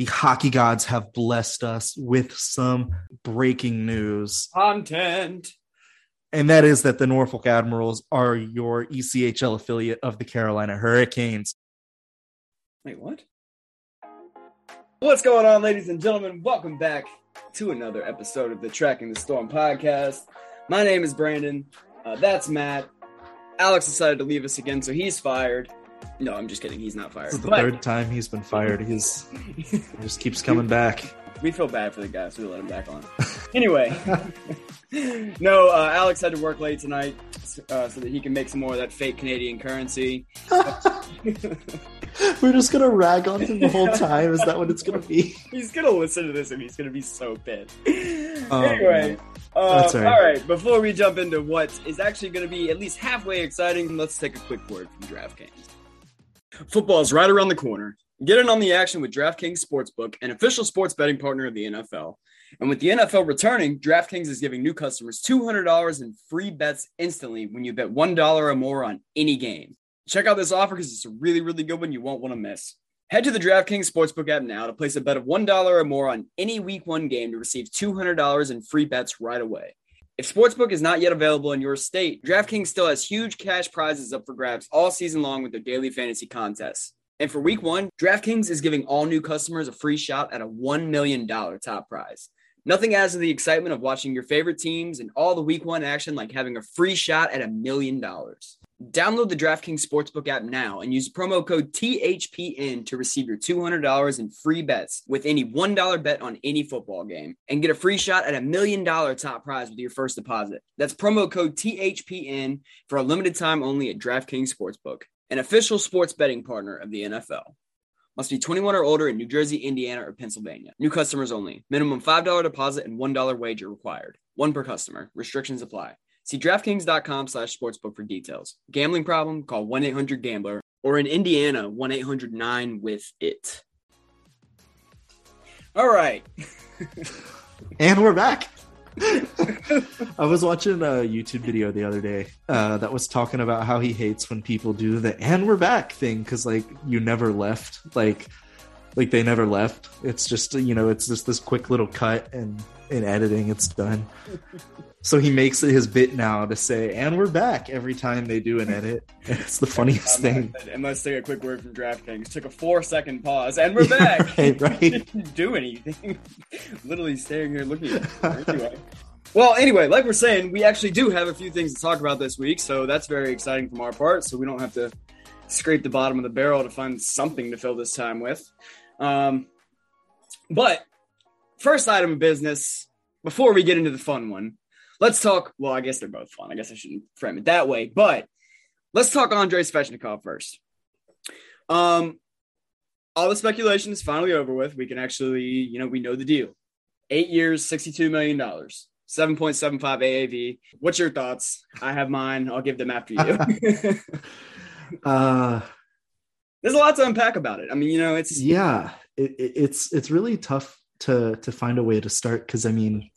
the hockey gods have blessed us with some breaking news. Content. And that is that the Norfolk Admirals are your ECHL affiliate of the Carolina Hurricanes. Wait, what? What's going on, ladies and gentlemen? Welcome back to another episode of the Tracking the Storm podcast. My name is Brandon. Uh, that's Matt. Alex decided to leave us again, so he's fired. No, I'm just kidding. He's not fired. This is the But third time he's been fired. He's he just keeps coming back. we feel bad for the guy, so we let him back on. Anyway, no, uh, Alex had to work late tonight uh, so that he can make some more of that fake Canadian currency. We're just gonna rag on him the whole time. Is that what it's gonna be? he's gonna listen to this and he's gonna be so pissed. Oh, anyway, uh, That's all all, right. right. Before we jump into what is actually going to be at least halfway exciting, let's take a quick word from DraftKings. Football is right around the corner. Get in on the action with DraftKings Sportsbook, an official sports betting partner of the NFL. And with the NFL returning, DraftKings is giving new customers $200 in free bets instantly when you bet $1 or more on any game. Check out this offer because it's a really, really good one you won't want to miss. Head to the DraftKings Sportsbook app now to place a bet of $1 or more on any week one game to receive $200 in free bets right away. If Sportsbook is not yet available in your state, DraftKings still has huge cash prizes up for grabs all season long with their daily fantasy contests. And for week one, DraftKings is giving all new customers a free shot at a $1 million top prize. Nothing adds to the excitement of watching your favorite teams and all the week one action like having a free shot at a million dollars. Download the DraftKings Sportsbook app now and use promo code THPN to receive your $200 in free bets with any $1 bet on any football game and get a free shot at a million dollar top prize with your first deposit. That's promo code THPN for a limited time only at DraftKings Sportsbook, an official sports betting partner of the NFL. Must be 21 or older in New Jersey, Indiana, or Pennsylvania. New customers only. Minimum $5 deposit and $1 wager required. One per customer. Restrictions apply. See DraftKings.com slash sportsbook for details. Gambling problem? Call 1-800-GAMBLER or in Indiana, 1-800-9-WITH-IT. All right. And we're back. I was watching a YouTube video the other day uh, that was talking about how he hates when people do the "and we're back" thing because like you never left, like like they never left. It's just you know it's just this quick little cut and in editing it's done. So he makes it his bit now to say "and we're back" every time they do an edit. It's the funniest thing. And let's take a quick word from DraftKings. Took a four-second pause, and we're back. right, right. didn't do anything. Literally staring here looking at it. Anyway. Well, anyway, like we're saying, we actually do have a few things to talk about this week, so that's very exciting from our part. So we don't have to scrape the bottom of the barrel to find something to fill this time with. Um, but first item of business, before we get into the fun one, let's talk. Well, I guess they're both fun. I guess I shouldn't frame it that way, but let's talk Andrei Svechnikov first. Um, all the speculation is finally over with. We can actually, you know, we know the deal. Eight years, $62 million, 7.75 AAV. What's your thoughts? I have mine. I'll give them after you. Uh, There's a lot to unpack about it. I mean, you know, it's yeah it, it- it's it's really tough to to find a way to start because i mean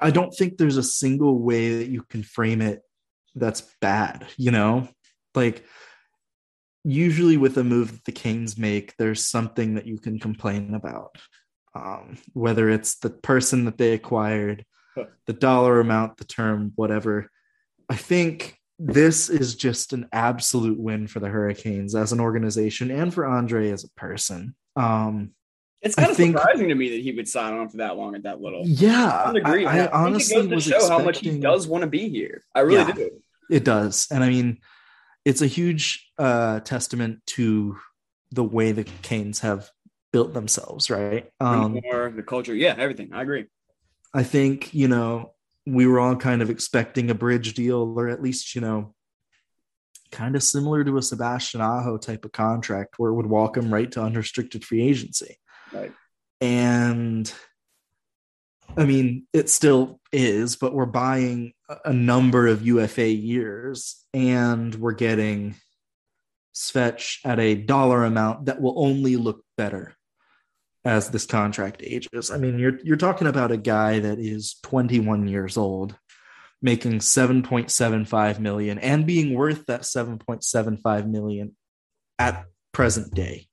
I, don't think there's a single way that you can frame it that's bad you know? Like usually with a move that the Canes make there's something that you can complain about. Um, whether it's the person that they acquired the dollar amount the term whatever. I think this is just an absolute win for the Hurricanes as an organization and for Andre as a person. Um, It's kind I of think- surprising to me that he would sign on for that long at that little. yeah, I agree. I, I honestly was goes to show how much he does want to be here. I really Yeah. do. It does, and I mean, it's a huge uh, testament to the way the Canes have built themselves, right? Um, More the culture, yeah, everything. I agree. I think, you know, we were all kind of expecting a bridge deal or at least, you know, kind of similar to a Sebastian Aho type of contract where it would walk him right to unrestricted free agency. Right. And I mean, it still is, but we're buying a- number of UFA years and we're getting Svetch at a dollar amount that will only look better as this contract ages. I mean, you're you're talking about a guy that is 21 years old, making 7.75 million and being worth that 7.75 million at present day.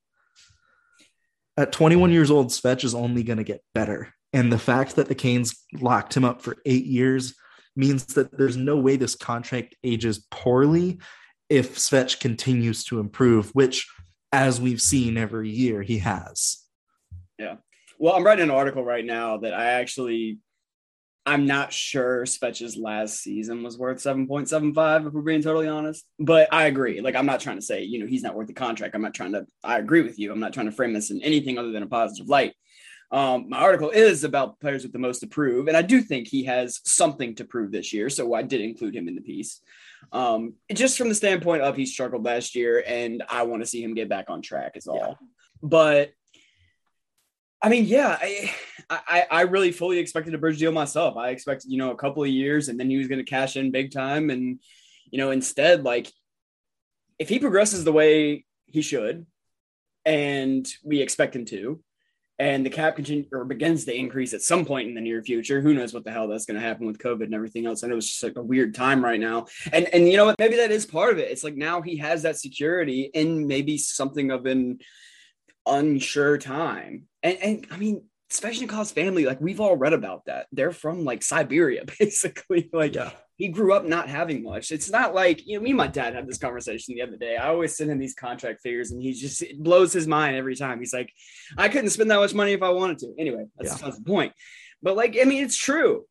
At 21 years old, Svetch is only going to get better. And the fact that the Canes locked him up for eight years means that there's no way this contract ages poorly if Svetch continues to improve, which, as we've seen every year, he has. Yeah. Well, I'm writing an article right now that I actually, I'm not sure Svetch's last season was worth 7.75, if we're being totally honest. But I agree. Like, I'm not trying to say, you know, he's not worth the contract. I'm not trying to, I agree with you. I'm not trying to frame this in anything other than a positive light. Um, my article is about players with the most to prove, and I do think he has something to prove this year. So I did include him in the piece. Um, just from the standpoint of he struggled last year, and I want to see him get back on track, is all. Yeah. But I mean, yeah, I, I I really fully expected a bridge deal myself. I expected, you know, a couple of years and then he was going to cash in big time. And, you know, instead, like, if he progresses the way he should, and we expect him to, and the cap continue or begins to increase at some point in the near future, who knows what the hell that's going to happen with COVID and everything else. I know it's just like a weird time right now. And and you know what? Maybe that is part of it. It's like now he has that security and maybe something of an unsure time. And and I mean, Svechnikov's family, like we've all read about that. They're from like Siberia, basically. Like Yeah. he grew up not having much. It's not like you know, me and my dad had this conversation the other day. I always send him these contract figures, and he just it blows his mind every time. He's like, I couldn't spend that much money if I wanted to. Anyway, that's Yeah. besides the point. But like, I mean, it's true.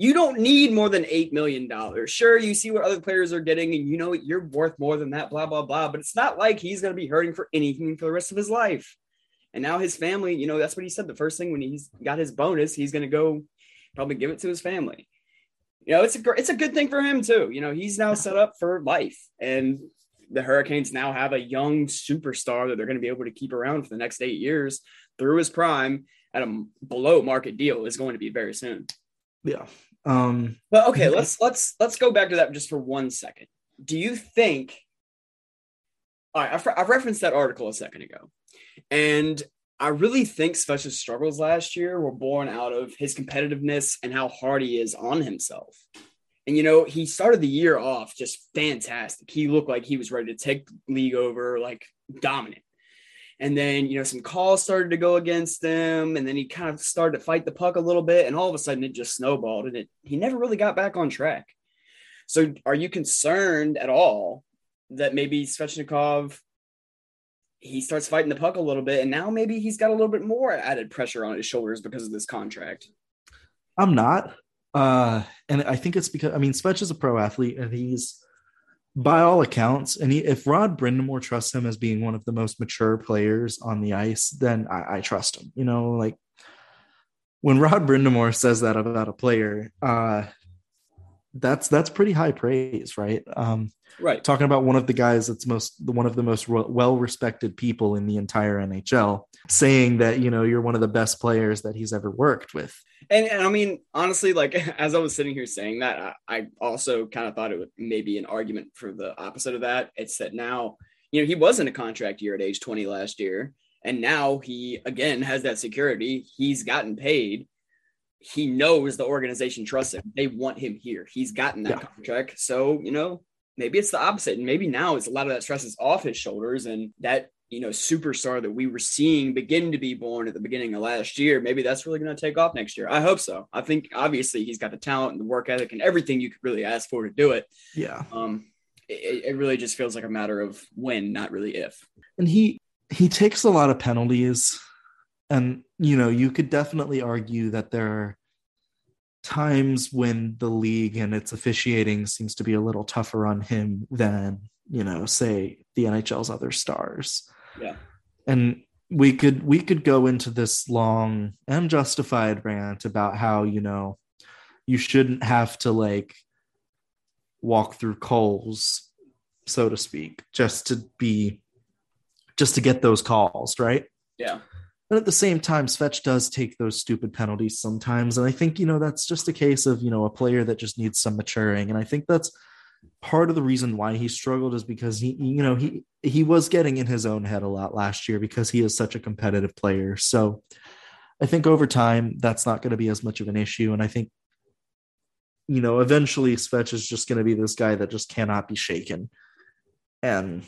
You don't need more than eight million dollars. Sure, you see what other players are getting, and you know you're worth more than that. Blah blah blah. But it's not like he's going to be hurting for anything for the rest of his life. And now his family, you know, that's what he said. The first thing when he's got his bonus, he's going to go probably give it to his family. You know, it's a it's a good thing for him too. You know, he's now set up for life, and the Hurricanes now have a young superstar that they're going to be able to keep around for the next eight years through his prime at a below market deal is going to be very soon. Yeah. Um, But okay, let's let's let's go back to that just for one second. Do you think? All right, I've, I've referenced that article a second ago, and I really think Svetch's struggles last year were born out of his competitiveness and how hard he is on himself. And you know, he started the year off just fantastic. He looked like he was ready to take the league over, like dominant. And then, you know, some calls started to go against him, and then he kind of started to fight the puck a little bit, and all of a sudden it just snowballed, and it he never really got back on track. So, are you concerned at all that maybe Svechnikov he starts fighting the puck a little bit, and now maybe he's got a little bit more added pressure on his shoulders because of this contract? I'm not. Uh, and I think it's because I mean Svetch is a pro athlete and he's by all accounts, and he, if Rod Brind'Amour trusts him as being one of the most mature players on the ice, then I, I trust him. You know, like when Rod Brind'Amour says that about a player, uh, that's that's pretty high praise, right? Um, Right. talking about one of the guys that's most one of the most well respected people in the entire NHL, saying that you know you're one of the best players that he's ever worked with. And, and I mean, honestly, like as I was sitting here saying that, I, I also kind of thought it would maybe an argument for the opposite of that. It's that now, you know, he was in a contract year at age 20 last year, and now he again has that security. He's gotten paid. He knows the organization trusts him. They want him here. He's gotten that Yeah. contract. So, you know, maybe it's the opposite. And maybe now it's a lot of that stress is off his shoulders and that, you know, superstar that we were seeing begin to be born at the beginning of last year, maybe that's really going to take off next year. I hope so. I think obviously he's got the talent and the work ethic and everything you could really ask for to do it. Yeah, Um, it, it really just feels like a matter of when, not really if. and he he takes a lot of penalties and you know you could definitely argue that there are times when the league and its officiating seems to be a little tougher on him than you know say the NHL's other stars Yeah. and we could we could go into this long and justified rant about how you know you shouldn't have to like walk through coals so to speak just to be just to get those calls right Yeah. but at the same time Svetch does take those stupid penalties sometimes and i think you know that's just a case of you know a player that just needs some maturing and i think that's part of the reason why he struggled is because he you know he he was getting in his own head a lot last year because he is such a competitive player. So i think over time that's not going to be as much of an issue. And i think you know eventually Svetch is just going to be this guy that just cannot be shaken. And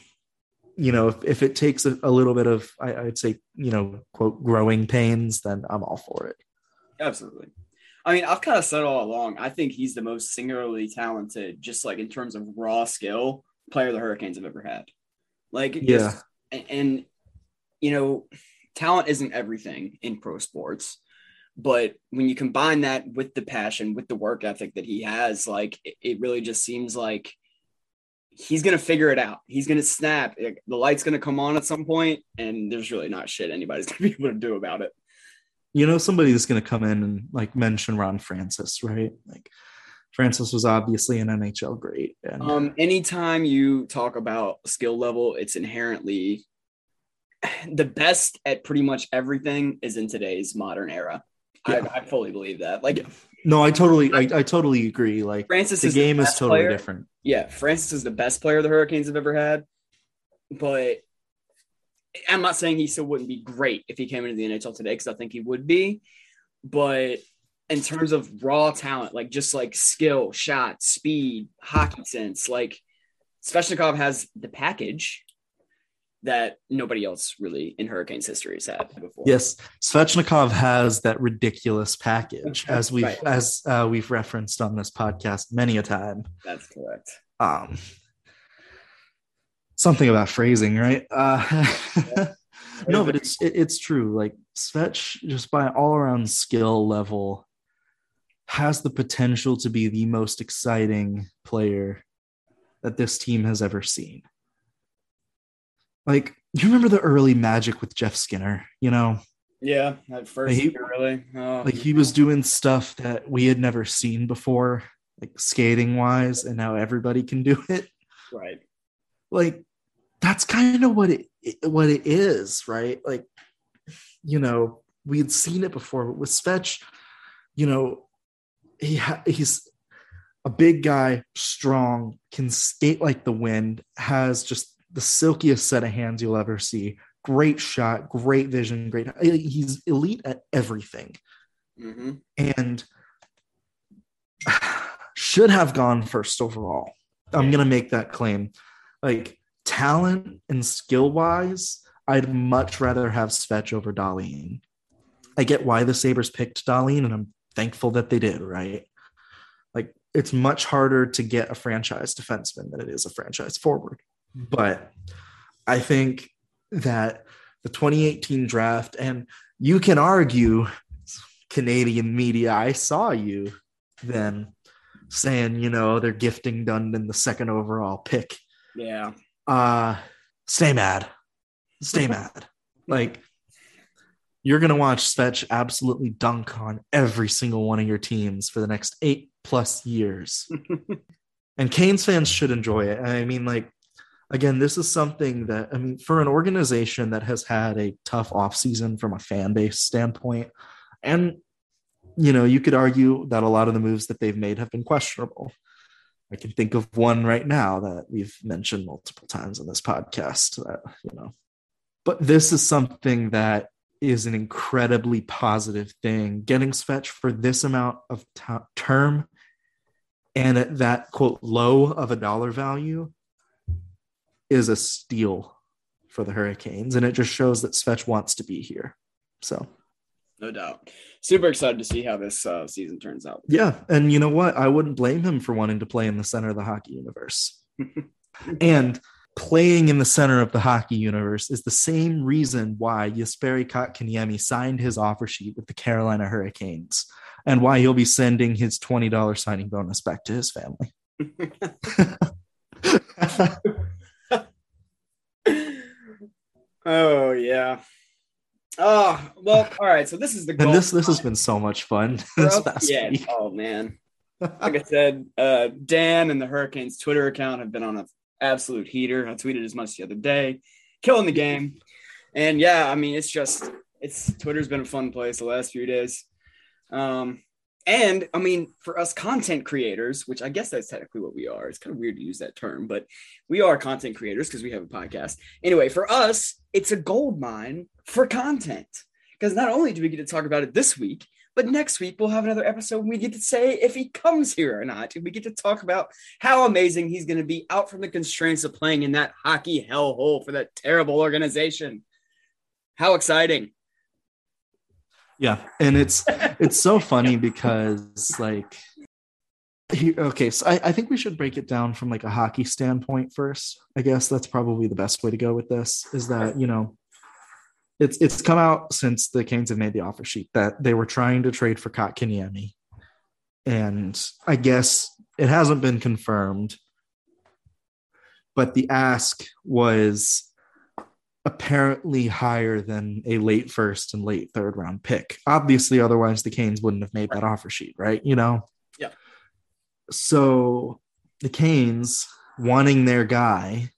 you know if, if it takes a, a little bit of I, i'd say you know quote growing pains then i'm all for it. Absolutely. I mean, I've kind of said all along, I think he's the most singularly talented, just like in terms of raw skill, player the Hurricanes have ever had. Like, Yeah. just- and, and, you know, talent isn't everything in pro sports. But when you combine that with the passion, with the work ethic that he has, like, it, it really just seems like he's going to figure it out. He's going to snap. The light's going to come on at some point, and there's really not shit anybody's going to be able to do about it. You know somebody that's going to come in and like mention ron francis right like francis was obviously an nhl great and Um, anytime you talk about skill level, it's inherently the best at pretty much everything is in today's modern era. Yeah. I, I fully believe that. Like no i totally I, I totally agree like Francis the is game the is totally player. different Yeah, Francis is the best player the Hurricanes have ever had, but I'm not saying he still wouldn't be great if he came into the NHL today because I think he would be. But in terms of raw talent, like just like skill, shot, speed, hockey sense, like Svechnikov has the package that nobody else really in Hurricanes history has had before. yes svechnikov has that ridiculous package as we've Right. as uh, we've referenced on this podcast many a time that's correct. um something about phrasing right? Uh no but it's it, it's true. Like Svetch just by all around skill level has the potential to be the most exciting player that this team has ever seen. Like you remember the early magic with jeff skinner you know? Yeah, at first He- really. Oh, like he was doing stuff that we had never seen before like skating wise and now everybody can do it. Right. like that's kind of what it what it is, right? Like, you know, we had seen it before, but with Svetch, you know, he ha- he's a big guy, strong, can skate like the wind, has just the silkiest set of hands you'll ever see. Great shot, great vision, great. He's elite at everything, hmm and should have gone first overall. I'm gonna make that claim. Like talent and skill wise, I'd much rather have Svetch over Dahlin. I get why the Sabres picked Dahlin, and I'm thankful that they did, right? Like it's much harder to get a franchise defenseman than it is a franchise forward. But I think that the 2018 draft, and you can argue Canadian media, I saw you then saying, you know, they're gifting Dundon the second overall pick. Yeah. Uh stay mad. Stay mad. Like you're gonna watch Svetch absolutely dunk on every single one of your teams for the next eight plus years. and Canes fans should enjoy it. I mean, like, again, this is something that I mean, for an organization that has had a tough offseason from a fan base standpoint, and you know, you could argue that a lot of the moves that they've made have been questionable. I can think of one right now that we've mentioned multiple times on this podcast that, you know, but this is something that is an incredibly positive thing. Getting Svetch for this amount of t- term and at that quote low of a dollar value is a steal for the Hurricanes. And it just shows that Svetch wants to be here. So No doubt. Super excited to see how this uh, season turns out. Yeah, and you know what? I wouldn't blame him for wanting to play in the center of the hockey universe. And playing in the center of the hockey universe is the same reason why Jesperi Kotkaniemi signed his offer sheet with the Carolina Hurricanes and why he'll be sending his $20 signing bonus back to his family. oh yeah. Oh well, all right. So this is the and goal. this this has been so much fun this past yeah. week. Oh man. Like I said, uh, Dan and the Hurricanes Twitter account have been on an absolute heater. I tweeted as much the other day, killing the game. And yeah, I mean, it's just it's Twitter's been a fun place the last few days. Um, and I mean, for us content creators, which I guess that's technically what we are. It's kind of weird to use that term, but we are content creators because we have a podcast. Anyway, for us, it's a gold mine for content because not only do we get to talk about it this week, but next week we'll have another episode and we get to say if he comes here or not. And we get to talk about how amazing he's going to be out from the constraints of playing in that hockey hellhole for that terrible organization. How exciting! Yeah, and it's it's so funny because like he, okay, so I, I think we should break it down from like a hockey standpoint first. I guess that's probably the best way to go with this. Is that you know it's it's come out since the Canes have made the offer sheet that they were trying to trade for Kotkaniemi, and I guess it hasn't been confirmed, but the ask was apparently higher than a late first and late third round pick. Obviously, otherwise the Canes wouldn't have made that offer sheet, right? You know? Yeah. So the Canes wanting their guy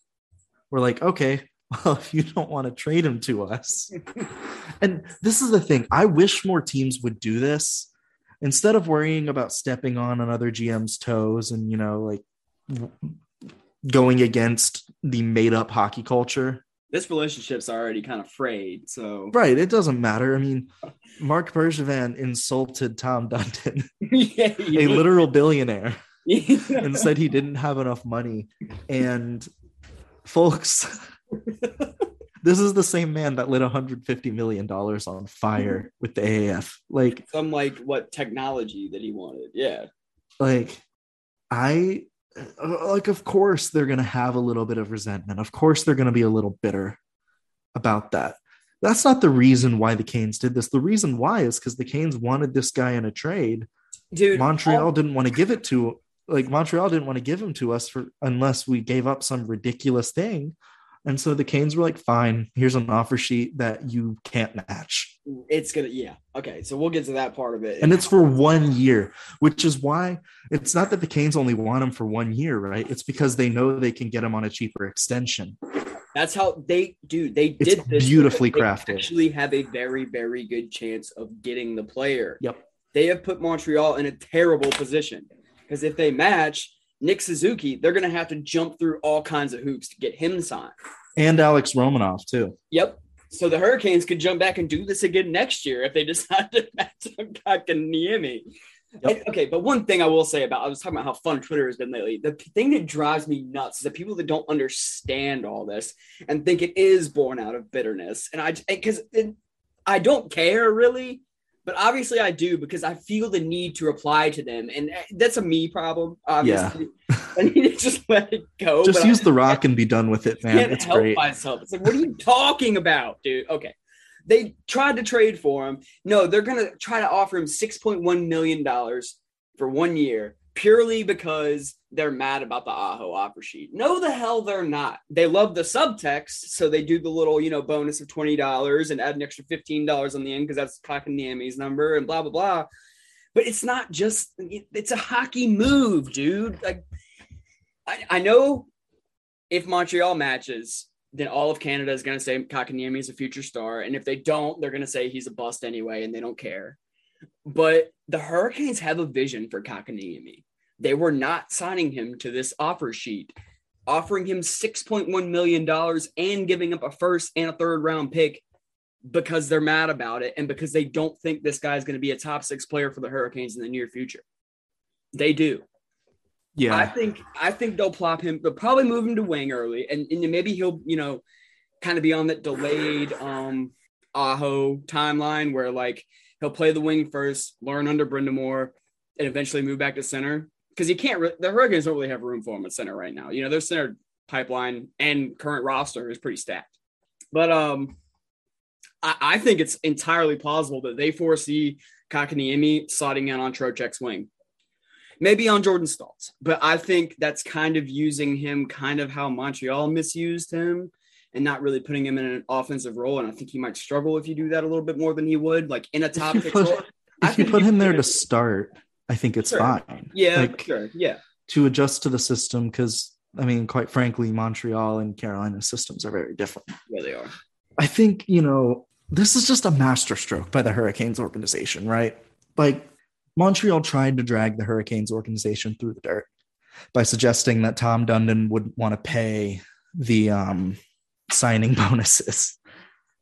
were like, okay, well, if you don't want to trade him to us. and this is the thing. I wish more teams would do this instead of worrying about stepping on another GM's toes and, you know, like going against the made up hockey culture this relationship's already kind of frayed. So right, it doesn't matter. I mean, Mark Bergevin insulted Tom Dundon, yeah, a literal billionaire, yeah. and said he didn't have enough money. And folks, this is the same man that lit 150 million dollars on fire mm-hmm. with the AAF. Like some like what technology that he wanted. Yeah. Like I like of course they're going to have a little bit of resentment. Of course they're going to be a little bitter about that. That's not the reason why the canes did this. The reason why is because the canes wanted this guy in a trade. Dude montreal all- didn't want to give it to like montreal didn't want to give him to us for unless we gave up some ridiculous thing and so the Canes were like, fine, here's an offer sheet that you can't match. It's going to, yeah. Okay. So we'll get to that part of it. And it's for one year, which is why it's not that the Canes only want him for one year, right? It's because they know they can get him on a cheaper extension. That's how they do. They did it's this beautifully crafted. Actually, have a very, very good chance of getting the player. Yep. They have put Montreal in a terrible position because if they match, Nick Suzuki, they're going to have to jump through all kinds of hoops to get him signed. And Alex Romanov, too. Yep. So the Hurricanes could jump back and do this again next year if they decide to match Kotkaniemi. Yep. Okay, but one thing I will say about I was talking about how fun Twitter has been lately. The thing that drives me nuts is the people that don't understand all this and think it is born out of bitterness. And I because I don't care really, but obviously I do because I feel the need to reply to them, and eh, that's a me problem. Obviously, yeah. I need to just let it go. Just use I, the rock and be done with it, man. Can't it's help great. myself. It's like, what are you talking about, dude? Okay. They tried to trade for him. No, they're gonna try to offer him six point one million dollars for one year purely because they're mad about the Aho offer sheet. No, the hell they're not. They love the subtext, so they do the little, you know, bonus of twenty dollars and add an extra fifteen dollars on the end because that's Kotkaniemi's number and blah blah blah. But it's not just it's a hockey move, dude. Like I, I know if Montreal matches, then all of Canada is going to say Kotkaniemi is a future star, and if they don't, they're going to say he's a bust anyway, and they don't care. But the Hurricanes have a vision for Kotkaniemi. They were not signing him to this offer sheet, offering him $6.1 million and giving up a first and a third round pick because they're mad about it and because they don't think this guy is going to be a top six player for the Hurricanes in the near future. They do. Yeah. I think I think they'll plop him, they'll probably move him to wing early and, and maybe he'll, you know, kind of be on that delayed um Aho timeline where like he'll play the wing first, learn under Brind'Amour, and eventually move back to center. Because you can't, re- the Hurricanes don't really have room for him at center right now. You know, their center pipeline and current roster is pretty stacked. But um, I, I think it's entirely plausible that they foresee Kotkaniemi slotting in on Trocheck's wing. Maybe on Jordan Staal's, but I think that's kind of using him kind of how Montreal misused him and not really putting him in an offensive role. And I think he might struggle if you do that a little bit more than he would, like in a top If you six put, role. I if you put him there to start, I think it's Sure. fine. Yeah, Like, sure. Yeah. to adjust to the system because I mean, quite frankly, Montreal and Carolina systems are very different. Yeah, they are. I think, you know, this is just a masterstroke by the Hurricanes organization, right? Like Montreal tried to drag the Hurricanes organization through the dirt by suggesting that Tom Dundon would want to pay the um, signing bonuses,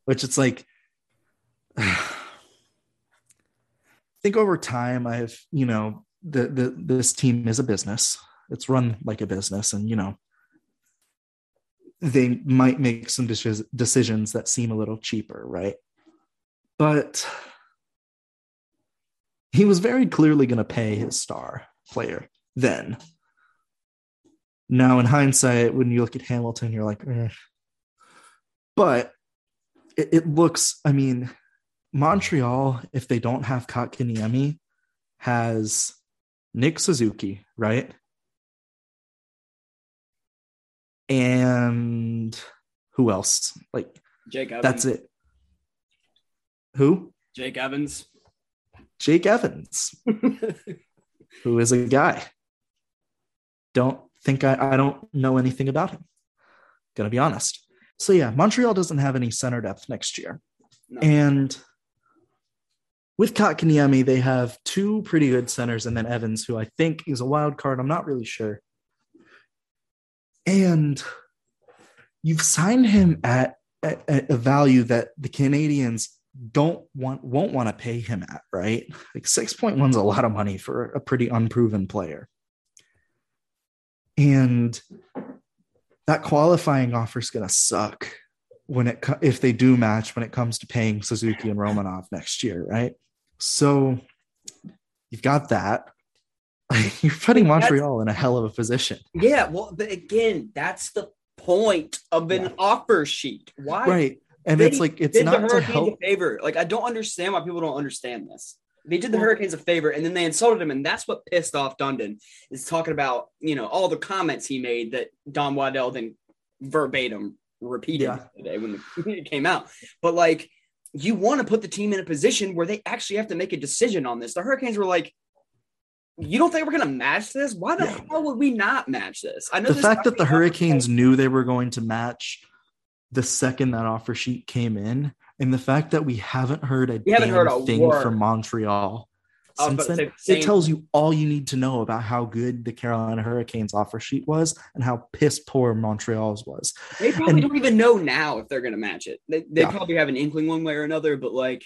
which it's like, I think over time I've, you know, the, the this team is a business. It's run like a business, and you know, they might make some decisions that seem a little cheaper, right? But he was very clearly going to pay his star player then. Now, in hindsight, when you look at Hamilton, you're like, eh. But it, it looks, I mean, Montreal, if they don't have Kotkaniemi, has Nick Suzuki, right? And who else? Like, Jake Evans. that's it. Who? Jake Evans. Jake Evans, who is a guy. Don't think I, I don't know anything about him. Gonna be honest. So yeah, Montreal doesn't have any center depth next year. No. And with Kotkaniemi, they have two pretty good centers, and then Evans, who I think is a wild card. I'm not really sure. And you've signed him at, at, at a value that the Canadiens don't want won't want to pay him at, right? Like 6.1 is a lot of money for a pretty unproven player. And that qualifying offer is going to suck when it if they do match when it comes to paying Suzuki and Romanov next year, right? So you've got that. You're putting That's- Montreal in a hell of a position. Yeah, well, but again, that's the point of an Yeah. offer sheet. Why? Right. And it's like it's not to help favor. Like, I don't understand why people don't understand this. They did the Hurricanes a favor, and then they insulted him, and that's what pissed off Dundon. Is talking about you know all the comments he made that Don Waddell then verbatim repeated Yeah. today when, it came out. But like, you want to put the team in a position where they actually have to make a decision on this. The Hurricanes were like. You don't think we're gonna match this? Why the Yeah. hell would we not match this? I know the fact that the Hurricanes knew they were going to match the second that offer sheet came in, and the fact that we haven't heard a We damn heard a thing word. from Montreal since then, say, it tells you all you need to know about how good the Carolina Hurricanes offer sheet was and how piss poor Montreal's was. They probably And- don't even know now if they're going to match it. They, they Yeah. probably have an inkling one way or another, but like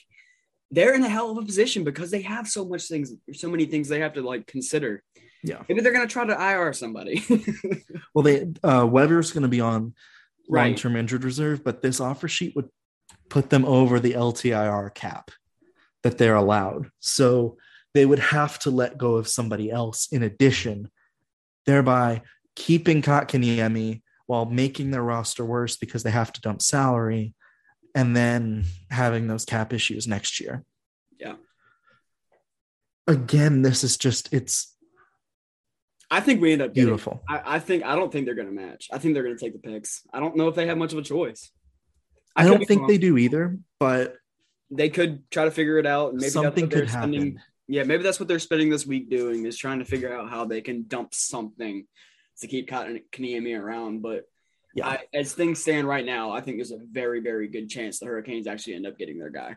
they're in a hell of a position because they have so much things, so many things they have to like consider. Yeah. Maybe they're going to try to IR somebody. Well, they uh, Weber's going to be on Right. long-term injured reserve, but this offer sheet would put them over the LTIR cap that they're allowed. So they would have to let go of somebody else in addition, thereby keeping Kotkaniemi while making their roster worse because they have to dump salary and then having those cap issues next year. Yeah. Again, this is just it's I think we end up getting. beautiful. I, I think I don't think they're going to match. I think they're going to take the picks. I don't know if they have much of a choice. I, don't think they do either, but They could try to figure it out. Maybe something that's what they're could spending. happen. Yeah, maybe that's what they're spending this week doing is trying to figure out how they can dump something to keep Cotton Kaniemi around. But Yeah. I, as things stand right now, I think there's a very, very good chance the Hurricanes actually end up getting their guy.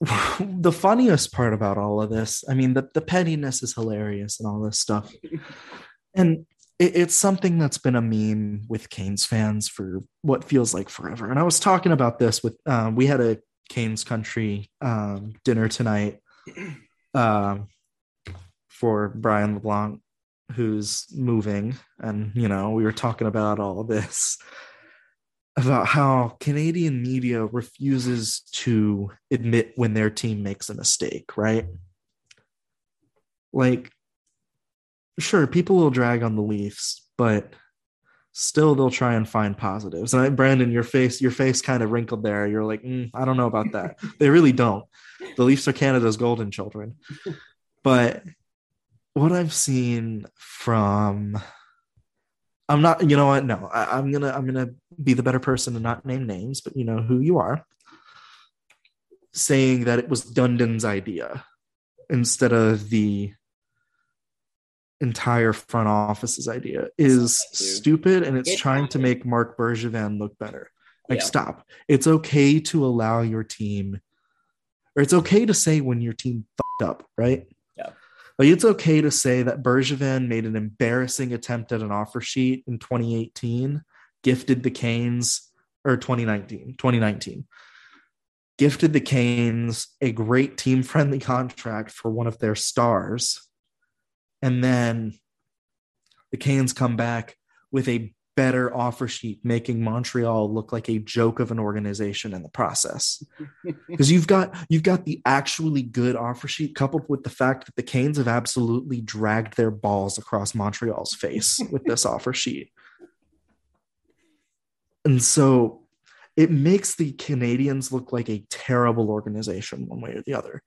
the funniest part about all of this, I mean, the, the pettiness is hilarious and all this stuff. and it, it's something that's been a meme with Canes fans for what feels like forever. And I was talking about this with, um, we had a Canes country um, dinner tonight um, for Brian LeBlanc, who's moving. And, you know, we were talking about all this about how Canadian media refuses to admit when their team makes a mistake, right? Like, sure, people will drag on the Leafs, but still they'll try and find positives. And I, Brandon, your face, your face kind of wrinkled there. You're like, mm, I don't know about that. they really don't. The Leafs are Canada's golden children. But what I've seen from I'm not, you know what? No, I, I'm gonna I'm gonna be the better person and not name names, but you know who you are. Saying that it was Dundon's idea instead of the entire front office's idea is stupid and it's It trying to make Mark Bergevin look better. Like, Yeah. stop. It's okay to allow your team, or it's okay to say when your team fucked up, right? Yeah. Like, it's okay to say that Bergevin made an embarrassing attempt at an offer sheet in 2018, gifted the Canes, or 2019, 2019, gifted the Canes a great team friendly contract for one of their stars. And then the Canes come back with a better offer sheet, making Montreal look like a joke of an organization in the process. Because you've got you've got the actually good offer sheet coupled with the fact that the Canes have absolutely dragged their balls across Montreal's face with this offer sheet. And so it makes the Canadiens look like a terrible organization one way or the other.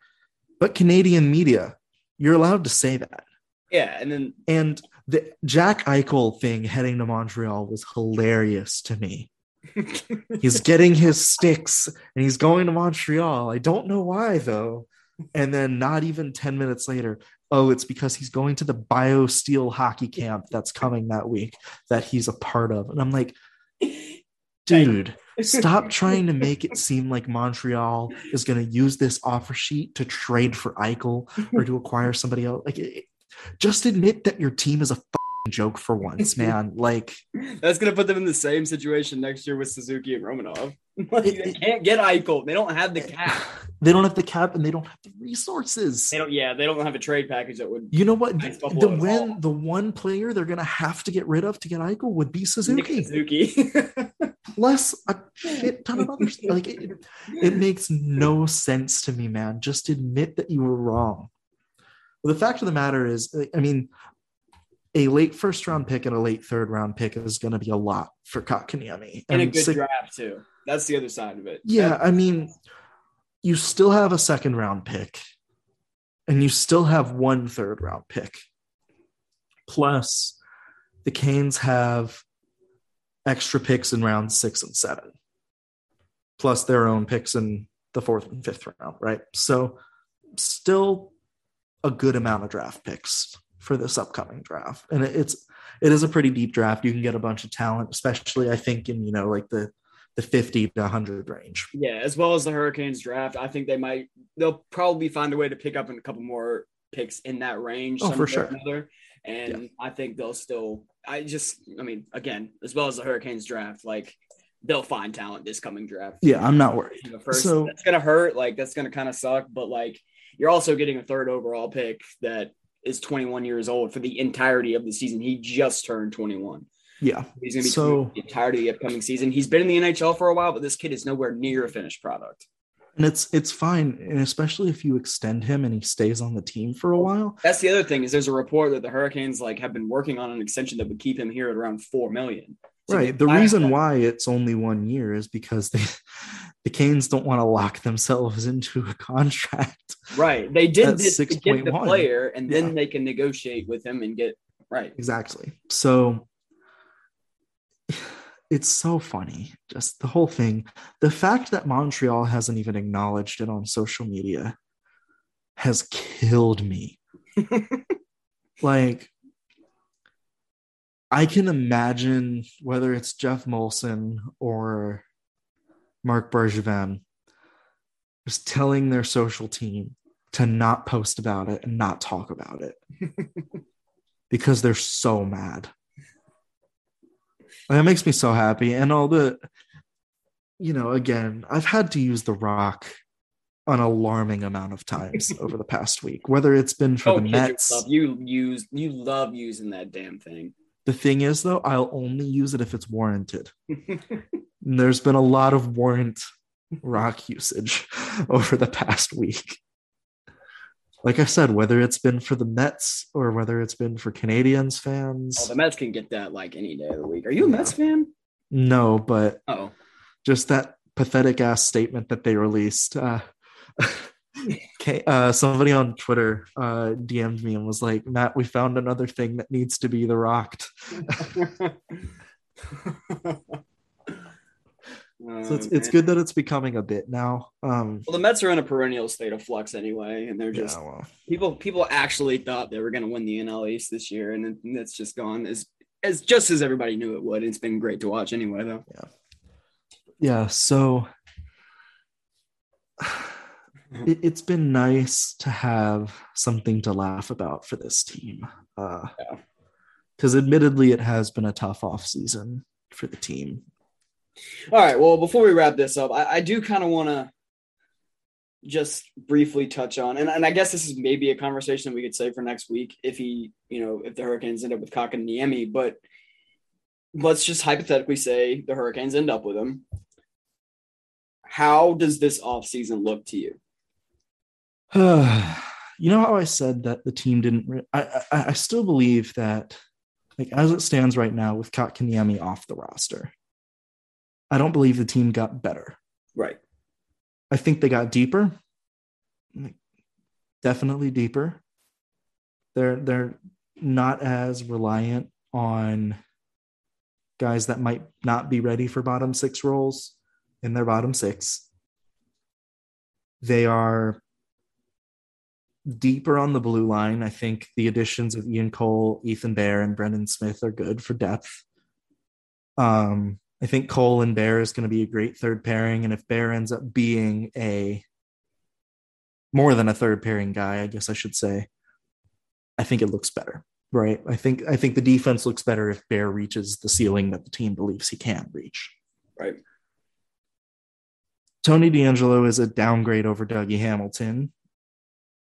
But Canadian media, you're allowed to say that. Yeah, and then And the Jack Eichel thing heading to Montreal was hilarious to me. he's getting his sticks and he's going to Montreal. I don't know why though. And then not even 10 minutes later, oh, it's because he's going to the BioSteel hockey camp that's coming that week that he's a part of. And I'm like, dude, stop trying to make it seem like Montreal is going to use this offer sheet to trade for Eichel or to acquire somebody else. Like, it, just admit that your team is a fucking joke for once, man. Like, that's gonna put them in the same situation next year with Suzuki and Romanov. Like, It- they can't get Eichel. They don't have the eh, cap. they don't have the cap and they don't have the resources. They don't. Yeah, they don't have a trade package that would. You know what? The, Buffalo the when the one player they're gonna have to get rid of to get Eichel would be Nick Suzuki, Suzuki. plus a shit ton of others. Like it, it makes no sense to me, man. Just admit that you were wrong. Well, the fact of the matter is, uh, I mean, a late first round pick and a late third round pick is going to be a lot for Kotkaniemi. and a good six- draft too. That's the other side of it. Yeah, I mean, you still have a second round pick, and you still have one third round pick. Plus, the Canes have extra picks in round six and seven, plus their own picks in the fourth and fifth round, right? So, still a good amount of draft picks for this upcoming draft, and it- it's it is a pretty deep draft. You can get a bunch of talent, especially I think in you know like the the 50 to 100 range. Yeah, as well as the Hurricanes draft, I think they might. They'll probably find a way to pick up a couple more picks in that range. Oh, for sure. Another, and I think they'll still. I just, I mean, again, as well as the Hurricanes draft, like they'll find talent this coming draft. Yeah, I'm not worried. You know, first, So- that's gonna hurt. Like that's gonna kind of suck. But like, you're also getting a third overall pick that is 21 years old for the entirety of the season. He just turned 21. Yeah. He's gonna be So- the entirety of the upcoming season. He's been in the NHL for a while, but this kid is nowhere near a finished product. And it's it's fine. And especially if you extend him and he stays on the team for a while. That's the other thing is there's a report that the Hurricanes like have been working on an extension that would keep him here at around four million. Right. The reason why it's only one year is because they the Canes don't want to lock themselves into a contract. right they did this to get the 6.1. player, and then Yeah. they can negotiate with him and get right. Exactly. So it's so funny. Just the whole thing. The fact that Montreal hasn't even acknowledged it on social media has killed me. like, I can imagine whether it's Geoff Molson or Mark Bergevin just telling their social team to not post about it and not talk about it because they're so mad. That makes me so happy. And all the, you know, again, I've had to use The Rock an alarming amount of times over the past week, whether it's been for Oh, the Mets. yourself. you use you love using that damn thing. The thing is, though, I'll only use it if it's warranted. And there's been a lot of warrant rock usage over the past week. like I said, whether it's been for the Mets or whether it's been for Canadiens fans, Oh, the Mets can get that like any day of the week. Are you a Mets fan? no, but Oh, just that pathetic ass statement that they released. Uh, okay, uh, somebody on Twitter uh, DM'd me and was like, "Matt, we found another thing that needs to be the rocked." So it's it's good that it's becoming a bit now. Um, Well, the Mets are in a perennial state of flux anyway, and they're just yeah, well, people. People actually thought they were going to win the NL East this year, and it- it's just gone as as just as everybody knew it would. It's been great to watch anyway, though. Yeah. Yeah. So it, it's been nice to have something to laugh about for this team. Uh, Yeah. Because admittedly, it has been a tough off season for the team. All right. Well, before we wrap this up, I, I do kind of want to just briefly touch on, and, and I guess this is maybe a conversation that we could save for next week if he, you know, if the Hurricanes end up with Kotkaniemi, but let's just hypothetically say the Hurricanes end up with him. How does this offseason look to you? you know how I said that the team didn't. Re- I, I I still believe that, like as it stands right now, with Kotkaniemi off the roster, I don't believe the team got better. Right. I think they got deeper. Like, Definitely deeper. They're they're not as reliant on guys that might not be ready for bottom six roles in their bottom six. They are deeper on the blue line. I think the additions of Ian Cole, Ethan Bear, and Brendan Smith are good for depth. Um, I think Cole and Bear is going to be a great third pairing, and if Bear ends up being a more than a third pairing guy, I guess I should say, I think it looks better. Right. I think I think the defense looks better if Bear reaches the ceiling that the team believes he can reach. Right. Tony DeAngelo is a downgrade over Dougie Hamilton,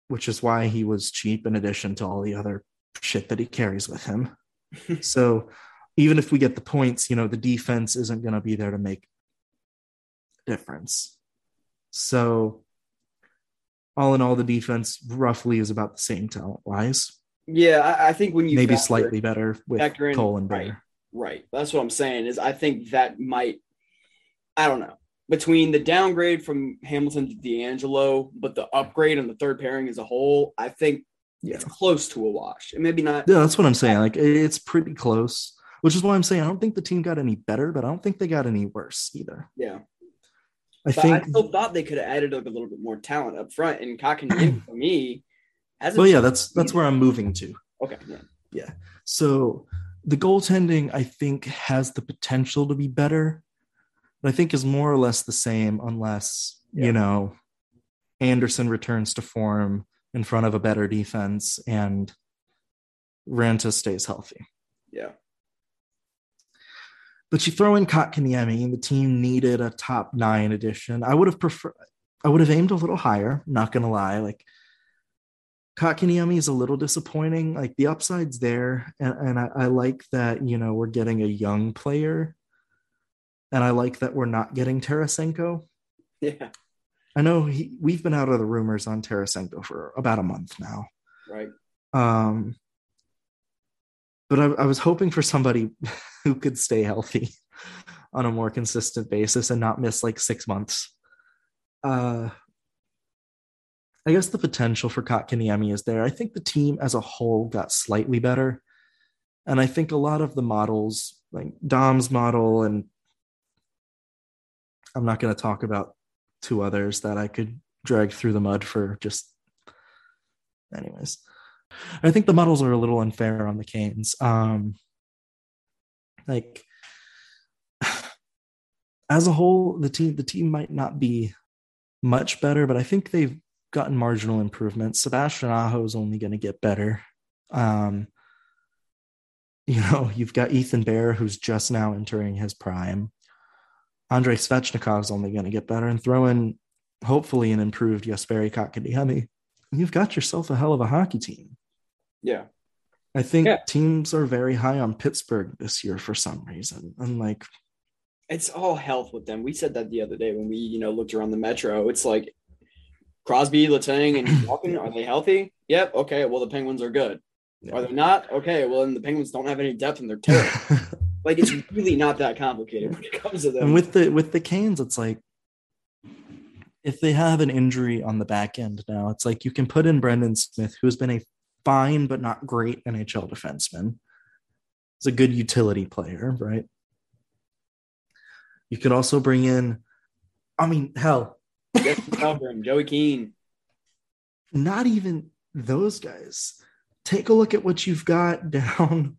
which is why he was cheap in addition to all the other shit that he carries with him. so even if we get the points, you know, the defense isn't going to be there to make a difference. So all in all, the defense roughly is about the same talent wise. Yeah, I, I think when you Maybe factor- slightly better with in- Cole and Bear. right. Right. That's what I'm saying. Is I think that might, I don't know, between the downgrade from Hamilton to DeAngelo, but the upgrade and the third pairing as a whole, I think Yeah. it's close to a wash. And maybe not. Yeah, that's what I'm saying. Like it's pretty close, which is why I'm saying I don't think the team got any better, but I don't think they got any worse either. Yeah. I But I think. still thought they could have added like a little bit more talent up front. And Kakan for me, as well, yeah, that's that's where I'm moving to. okay. Yeah. Yeah. So the goaltending, I think, has the potential to be better, but I think is more or less the same unless Yeah. you know Andersen returns to form in front of a better defense and Raanta stays healthy. Yeah. But you throw in Kotkaniemi, and the team needed a top nine addition. I would have preferred. I would have aimed a little higher. Not gonna lie, like Kotkaniemi is a little disappointing. Like the upside's there, and, and I, I like that you know we're getting a young player, and I like that we're not getting Tarasenko. Yeah. I know he, we've been out of the rumors on Tarasenko for about a month now. Right. Um, but I, I was hoping for somebody who could stay healthy on a more consistent basis and not miss like six months. Uh, I guess the potential for Kotkaniemi is there. I think the team as a whole got slightly better. And I think a lot of the models, like Dom's model, and I'm not going to talk about two others that I could drag through the mud for just, anyways. I think the models are a little unfair on the Canes. Um, like as a whole, the team the team might not be much better, but I think they've gotten marginal improvements. Sebastian Aho is only going to get better. Um, you know, you've got Ethan Bear, who's just now entering his prime. Andrei Svechnikov is only going to get better, and throw in hopefully an improved Jesperi Kotkaniemi. You've got yourself a hell of a hockey team. Yeah. I think Yeah. teams are very high on Pittsburgh this year for some reason. And like, It's all health with them. We said that the other day when we, you know, looked around the metro. It's like Crosby, Letang, and Malkin, are they healthy? Yep. Okay. Well, the Penguins are good. Yeah. Are they not? Okay. Well, then the Penguins don't have any depth and they're terrible. like it's really not that complicated when it comes to them. and with the with the Canes, it's like if they have an injury on the back end now, it's like you can put in Brendan Smith, who has been a fine but not great NHL defenseman. He's a good utility player, right? You could also bring in, I mean, hell, Joey Keane. not even those guys. Take a look at what you've got down.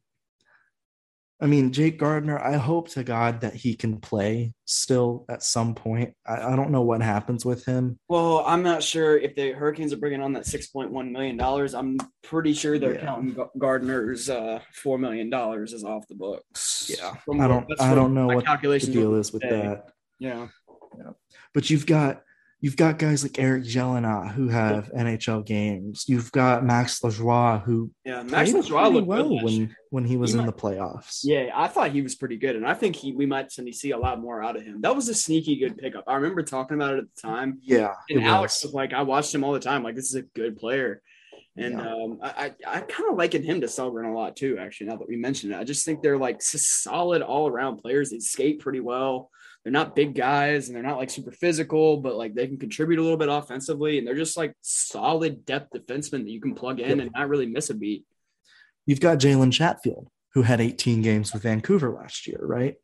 I mean, Jake Gardiner, I hope to God that he can play still at some point. I, I don't know what happens with him. Well, I'm not sure if the Hurricanes are bringing on that six point one million dollars. I'm pretty sure they're Yeah. counting Gardiner's uh, four million dollars is off the books. Yeah. From I don't I don't know what the deal is with today. that. Yeah. But you've got you've got guys like Eric Gelinas who have NHL games. You've got Max Lajoie who Yeah. Max Lajoie looked well good when when he was He in might- the playoffs. Yeah, I thought he was pretty good, and I think he we might see a lot more out of him. That was a sneaky good pickup. I remember talking about it at the time, Yeah, and Alex was. was like, I watched him all the time. Like, this is a good player, and Yeah. um, I I, I kind of liken him to Sellgren a lot too. Actually, now that we mentioned it, I just think they're like solid all around players. They skate pretty well. They're not big guys, and they're not like super physical, but like they can contribute a little bit offensively, and they're just like solid depth defensemen that you can plug in and not really miss a beat. You've got Jalen Chatfield who had 18 games with Vancouver last year, right?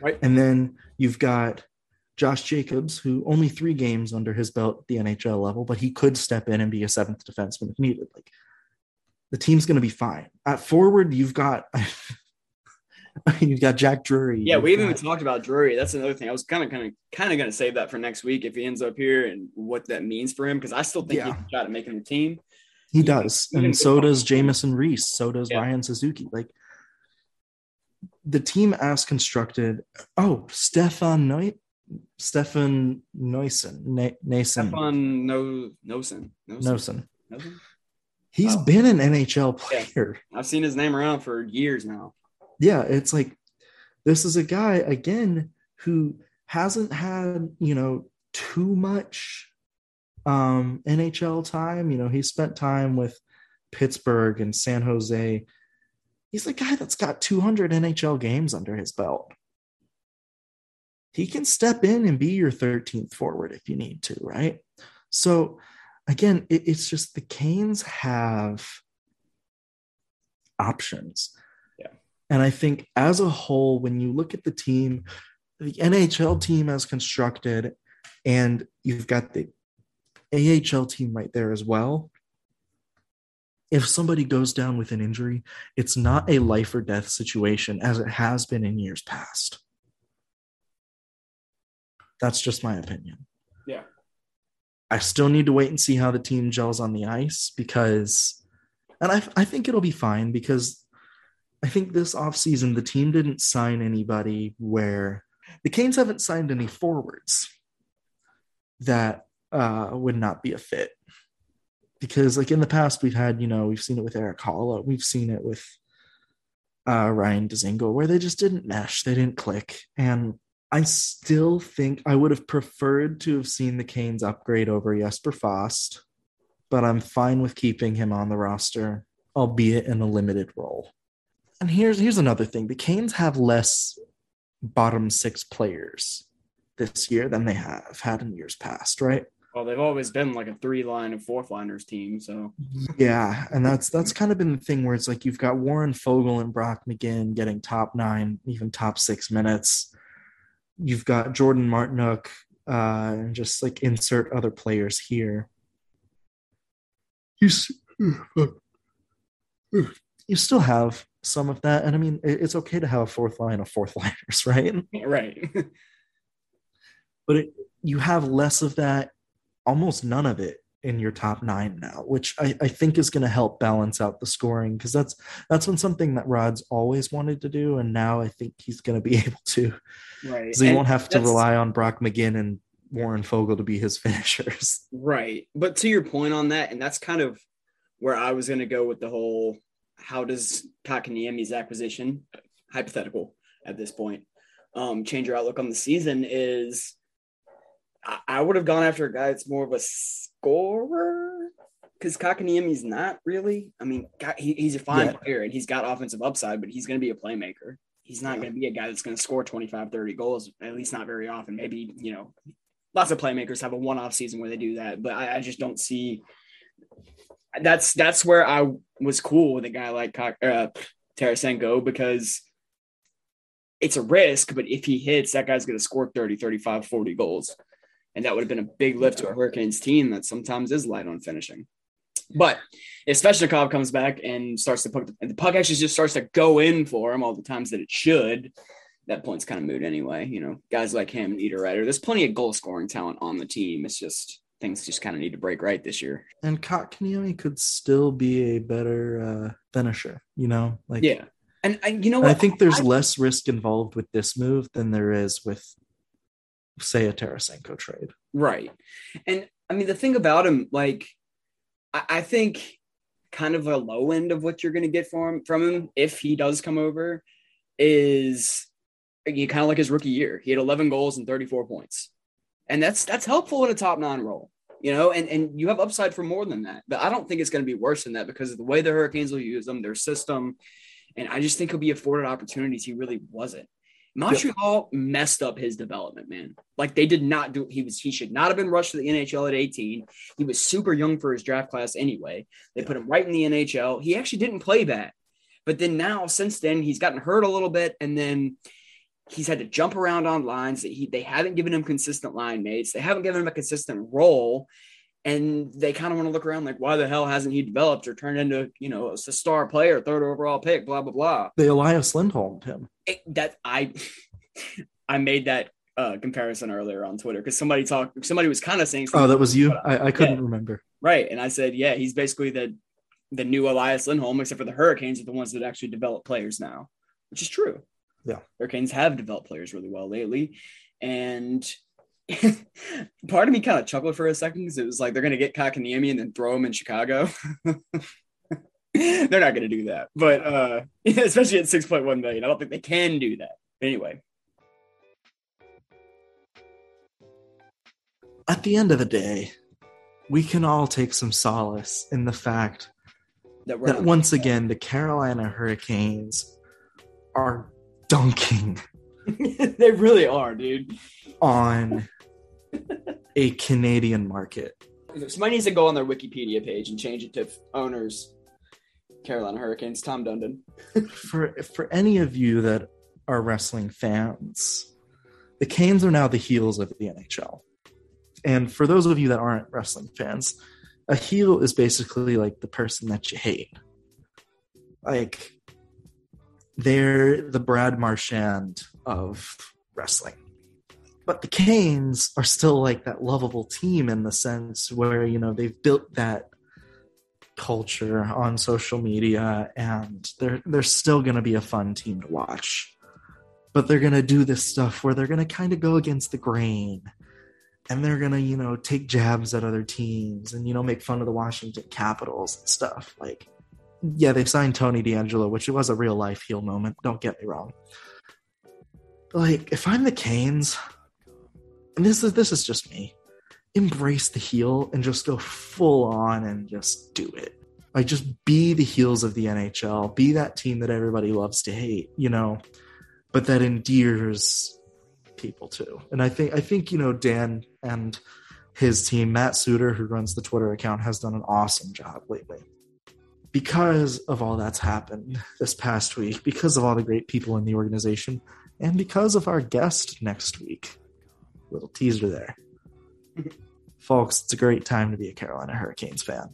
Right. And then you've got Josh Jacobs, who only three games under his belt at the NHL level, but he could step in and be a seventh defenseman if needed. Like the team's going to be fine. At forward, you've got you've got Jack Drury. Yeah, we haven't got- even talked about Drury. That's another thing. I was kind of, kind of, kind of going to save that for next week if he ends up here and what that means for him because I still think Yeah. he has a to make making the team. He does, and so does Jamieson Rees. So does Yeah. Ryan Suzuki. Like the team as constructed. Oh, Stefan Knight. Stefan Neusen, Na- Nason, Stefan no Noesen. Noesen. Noesen. He's Oh. been an NHL Yeah. player. I've seen his name around for years now. Yeah, it's like this is a guy again who hasn't had you know too much um NHL time. You know, he spent time with Pittsburgh and San Jose. He's a guy that's got 200 NHL games under his belt. He can step in and be your 13th forward if you need to, right? So again, it- it's just the Canes have options. And I think as a whole, when you look at the team, the NHL team as constructed, and you've got the AHL team right there as well. If somebody goes down with an injury, it's not a life or death situation as it has been in years past. That's just my opinion. Yeah. I still need to wait and see how the team gels on the ice because, and I, I think it'll be fine because I think this offseason the team didn't sign anybody where the Canes haven't signed any forwards that uh, would not be a fit. Because like in the past we've had, you know, we've seen it with Eric Haula, we've seen it with uh, Ryan Dzingel, where they just didn't mesh, they didn't click. And I still think I would have preferred to have seen the Canes upgrade over Jesper Fast, but I'm fine with keeping him on the roster, albeit in a limited role. And here's here's another thing: the Canes have less bottom six players this year than they have had in years past, right? Well, they've always been like a three line and four liners team. So Yeah, and that's that's kind of been the thing where it's like you've got Warren Foegele and Brock McGinn getting top nine, even top six minutes. You've got Jordan Martinook, uh, and just like insert other players here. You you still have some of that, and I mean it- it's okay to have a fourth line of fourth liners, right? right. but it, you have less of that, almost none of it in your top nine now, which I, I think is going to help balance out the scoring because that's that's been something that Rod's always wanted to do, and now I think he's going to be able to. right. Because he won't have to rely on Brock McGinn and Warren Foegele to be his finishers. Right. But to your point on that, and that's kind of where I was going to go with the whole how does Kotkaniemi's acquisition, hypothetical at this point, um, change your outlook on the season is I, I would have gone after a guy that's more of a scorer because Kotkaniemi's not really. I mean, God, he, he's a fine Yeah. player and he's got offensive upside, but he's going to be a playmaker. He's not going to be a guy that's going to score 25, 30 goals, at least not very often. Maybe, you know, lots of playmakers have a one off season where they do that, but I, I just don't see that's that's where I was cool with a guy like uh, Tarasenko because it's a risk, but if he hits, that guy's going to score 30, 35, 40 goals. And that would have been a big lift to a Hurricanes team that sometimes is light on finishing. But if Svechnikov comes back and starts to put and the puck actually just starts to go in for him all the times that it should, that point's kind of moot anyway. You know, guys like him, Niederreiter, there's plenty of goal scoring talent on the team. It's just things just kind of need to break right this year. And Kotkaniemi could still be a better uh, finisher, you know? Like Yeah. And, and you know what? I think there's I- less risk involved with this move than there is with, say, a Tarasenko trade. Right. And I mean, the thing about him, like, I, I think kind of a low end of what you're going to get from him, from him if he does come over is you kind of like his rookie year. He had 11 goals and 34 points. And that's that's helpful in a top nine role, you know, and, and you have upside for more than that. But I don't think it's going to be worse than that because of the way the Hurricanes will use them, their system. And I just think he'll be afforded opportunities he really wasn't. Montreal messed up his development, man. Like they did not do he was he should not have been rushed to the NHL at 18. He was super young for his draft class anyway. They put him right in the NHL. He actually didn't play that. But then now since then he's gotten hurt a little bit and then he's had to jump around on lines that he they haven't given him consistent line mates. They haven't given him a consistent role and they kind of want to look around like why the hell hasn't he developed or turned into, you know, a star player, third overall pick, blah blah blah They Elias Lindholm him. it, that I I made that uh, comparison earlier on Twitter because somebody talked somebody was kind of saying Oh, that was you? I, I couldn't remember. right, and I said yeah, he's basically the the new Elias Lindholm, except for the Hurricanes are the ones that actually develop players now, which is true. Yeah. Hurricanes have developed players really well lately, and. part of me kind of chuckled for a second because it was like they're going to get Kotkaniemi and the Emmy and then throw him in Chicago. they're not going to do that, but uh, especially at 6.1 million, I don't think they can do that. Anyway, At the end of the day, we can all take some solace in the fact that that once again the Carolina Hurricanes are dunking they really are, dude. on a Canadian market. Somebody needs to go on their Wikipedia page and change it to owners Carolina Hurricanes, Tom Dundon. For for any of you that are wrestling fans, the Canes are now the heels of the NHL. And for those of you that aren't wrestling fans, a heel is basically like the person that you hate. Like they're the Brad Marchand of wrestling. But the Canes are still like that lovable team in the sense where, you know, they've built that culture on social media and they're they're still going to be a fun team to watch. But they're going to do this stuff where they're going to kind of go against the grain and they're going to, you know, take jabs at other teams and you know make fun of the Washington Capitals and stuff. Like yeah, they signed Tony DeAngelo, which was a real life heel moment, don't get me wrong. Like if I'm the Canes, and this is this is just me embrace the heel and just go full on and just do it. Like just be the heels of the nhl be that team that everybody loves to hate you know but that endears people too and i think i think you know dan and his team matt suter who runs the twitter account has done an awesome job lately because of all that's happened this past week because of all the great people in the organization and because of our guest next week little teaser there. Folks, it's a great time to be a Carolina Hurricanes fan.